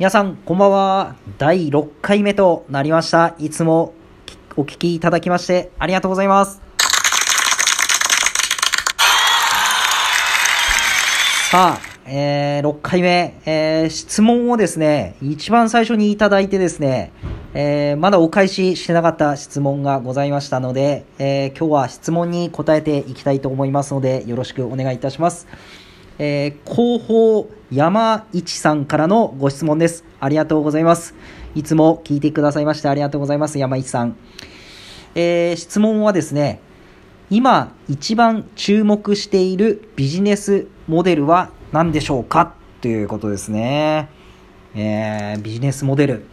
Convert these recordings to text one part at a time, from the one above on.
皆さん、こんばんは。第6回目となりました。いつもお聞きいただきましてありがとうございます。さあ、えー、6回目、えー、質問をですね、一番最初にいただいてですね、えー、まだお返ししてなかった質問がございましたので、えー、今日は質問に答えていきたいと思いますので、よろしくお願いいたします。えー、広報山一さんからのご質問です。ありがとうございます。いつも聞いてくださいましてありがとうございます。山一さん。えー、質問はですね、今一番注目しているビジネスモデルは何でしょうか？ということですね。えー、ビジネスモデル。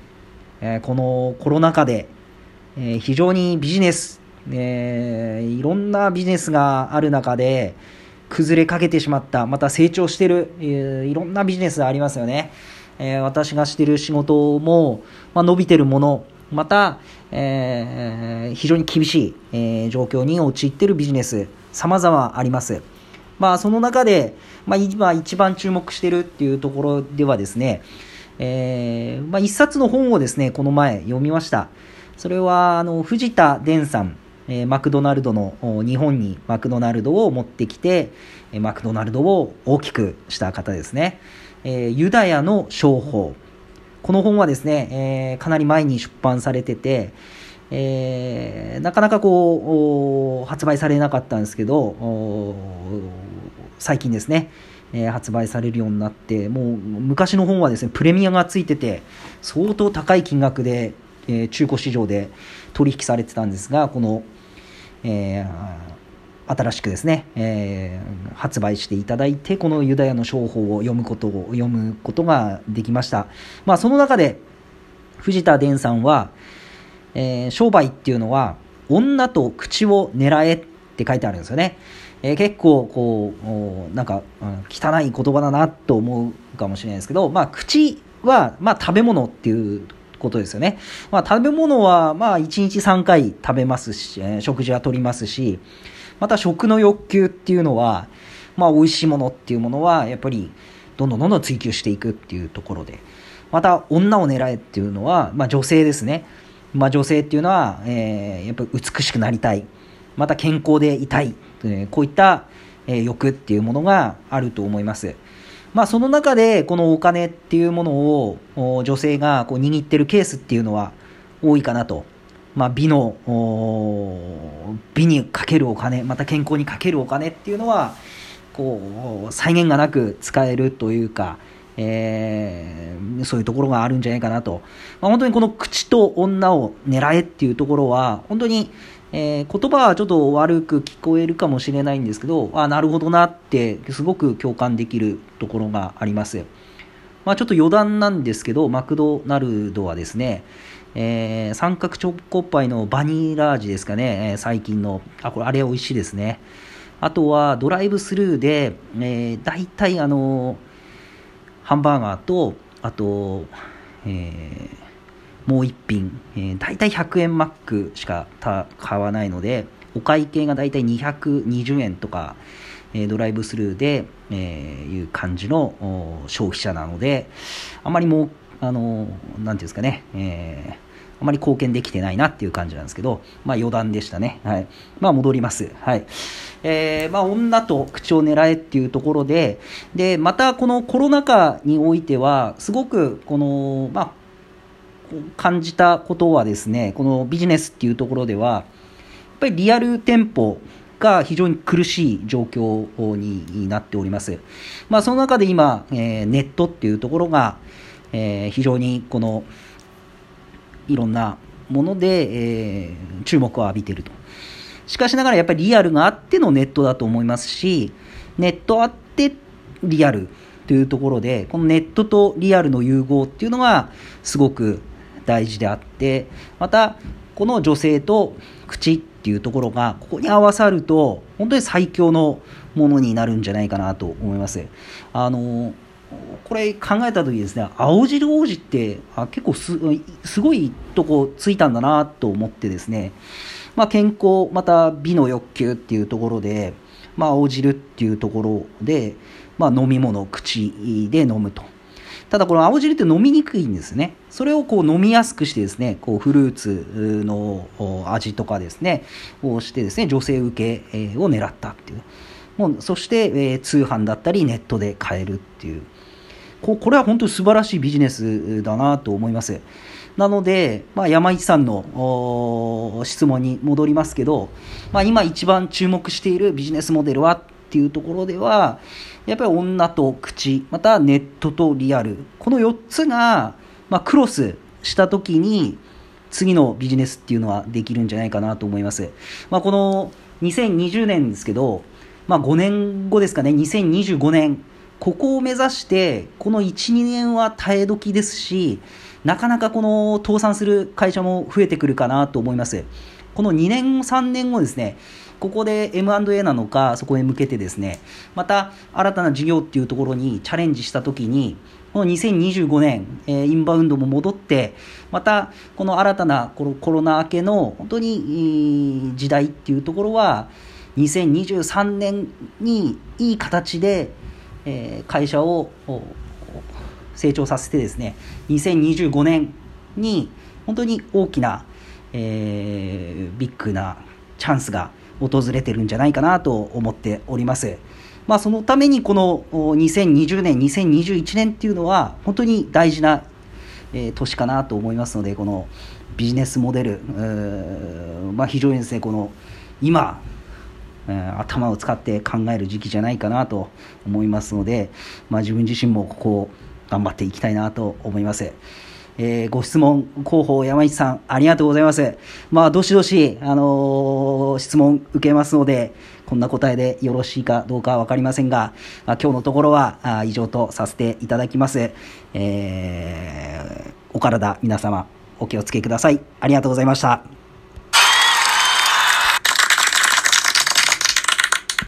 えー、このコロナ禍で、え、非常にビジネス、えー、いろんなビジネスがある中で、崩れかけてしまった、また成長してる、えー、いろんなビジネスありますよね。えー、私がしてる仕事も、まあ、伸びてるもの、また、えー、非常に厳しい、えー、状況に陥っているビジネス、様々あります。まあ、その中で、まあ、今一番注目してるっていうところではですね、えー、まあ、一冊の本をですね、この前読みました。それは、あの、藤田伝さん、えー、マクドナルドの日本にマクドナルドを持ってきて、えマクドナルドを大きくした方ですね。えー、ユダヤの商法。この本はですね、えー、かなり前に出版されてて、えー、なかなかこう、発売されなかったんですけど、最近ですね、え、発売されるようになって、もう昔の本はですね、プレミアがついてて、相当高い金額で、え、中古市場で取引されてたんですが、この、えー、新しくですね、えー、発売していただいて、このユダヤの商法を読むことを、読むことができました。まあ、その中で、藤田伝さんは、えー、商売っていうのは、女と口を狙えって書いてあるんですよね。えー、結構、こう、なんか、うん、汚い言葉だなと思うかもしれないですけど、まあ、口は、まあ、食べ物っていうことですよね。まあ、食べ物は、まあ、1日3回食べますし、えー、食事はとりますし、また食の欲求っていうのは、まあ、美味しいものっていうものは、やっぱり、どんどんどんどん追求していくっていうところで。また、女を狙えっていうのは、まあ、女性ですね。まあ、女性っていうのは、えー、やっぱり美しくなりたい。また健康でいたい。えー、こういった、えー、欲っていうものがあると思います。まあ、その中で、このお金っていうものを、女性がこう握ってるケースっていうのは多いかなと。まあ、美の、美にかけるお金、また健康にかけるお金っていうのは、こう、際限がなく使えるというか、えー、そういうところがあるんじゃないかなと。まあ、本当にこの口と女を狙えっていうところは、本当に、えー、言葉はちょっと悪く聞こえるかもしれないんですけど、あなるほどなって、すごく共感できるところがあります。まあ、ちょっと余談なんですけど、マクドナルドはですね、えー、三角チョコパイのバニラ味ですかね、えー、最近の、あ、これ、あれ美味しいですね。あとは、ドライブスルーで、えー、大体、あのハンバーガーと、あと、えー、もう一品、えー、大体100円マックしか買わないので、お会計が大体220円とか、えー、ドライブスルーで、えー、いう感じの消費者なので、あまりもう、あのなんていうんですかね、えー、あまり貢献できてないなっていう感じなんですけど、まあ余談でしたね。はい。まあ戻ります。はい。えー、まあ女と口を狙えっていうところで、で、またこのコロナ禍においては、すごくこの、まあ、感じたことはですね、このビジネスっていうところでは、やっぱりリアル店舗が非常に苦しい状況になっております。まあその中で今、えー、ネットっていうところが、えー、非常にこのいろんなもので、えー、注目を浴びていると。しかしながらやっぱりリアルがあってのネットだと思いますし、ネットあってリアルというところで、このネットとリアルの融合っていうのがすごく大事であって、またこの女性と口っていうところがここに合わさると本当に最強のものになるんじゃないかなと思います。あのこれ考えた時ですね、青汁王子ってあ結構すごいとこついたんだなと思ってですね、まあ、健康、また美の欲求っていうところで、まあ、青汁っていうところで、まあ、飲み物、口で飲むと。ただこの青汁って飲みにくいんですね。それをこう飲みやすくしてですね、こうフルーツの味とかですね、をしてですね、女性受けを狙ったっていう。もうそして、えー、通販だったりネットで買えるっていう。ここれは本当に素晴らしいビジネスだなと思います。なので、まあ、山市さんの質問に戻りますけど、まあ、今一番注目しているビジネスモデルはっていうところでは、やっぱり女と口、またネットとリアル、この4つが、まあ、クロスしたときに、次のビジネスっていうのはできるんじゃないかなと思います。まあ、この2020年ですけど、まあ、5年後ですかね、2025年、ここを目指して、この1、2年は耐え時ですし、なかなかこの倒産する会社も増えてくるかなと思います。この2年、3年後ですね、ここで M&A なのか、そこへ向けてですね、また新たな事業っていうところにチャレンジしたときに、この2025年、えー、インバウンドも戻って、またこの新たなコロコロナ明けの本当に時代っていうところは、2023年にいい形で、えー、会社を成長させてですね、2025年に本当に大きな、えー、ビッグなチャンスが訪れてるんじゃないかなと思っております。まあ、そのためにこの2020年、2021年っていうのは本当に大事な、年かなと思いますので、このビジネスモデル、まあ、非常にですね、この今、頭を使って考える時期じゃないかなと思いますので、まあ、自分自身もここを頑張っていきたいなと思います。えー、ご質問、広報山市さん、ありがとうございます。まあ、どしどし、あのー、質問受けますので、こんな答えでよろしいかどうかわかりませんが、まあ、今日のところはあ以上とさせていただきます。えー、お体、皆様、お気をつけください。ありがとうございました。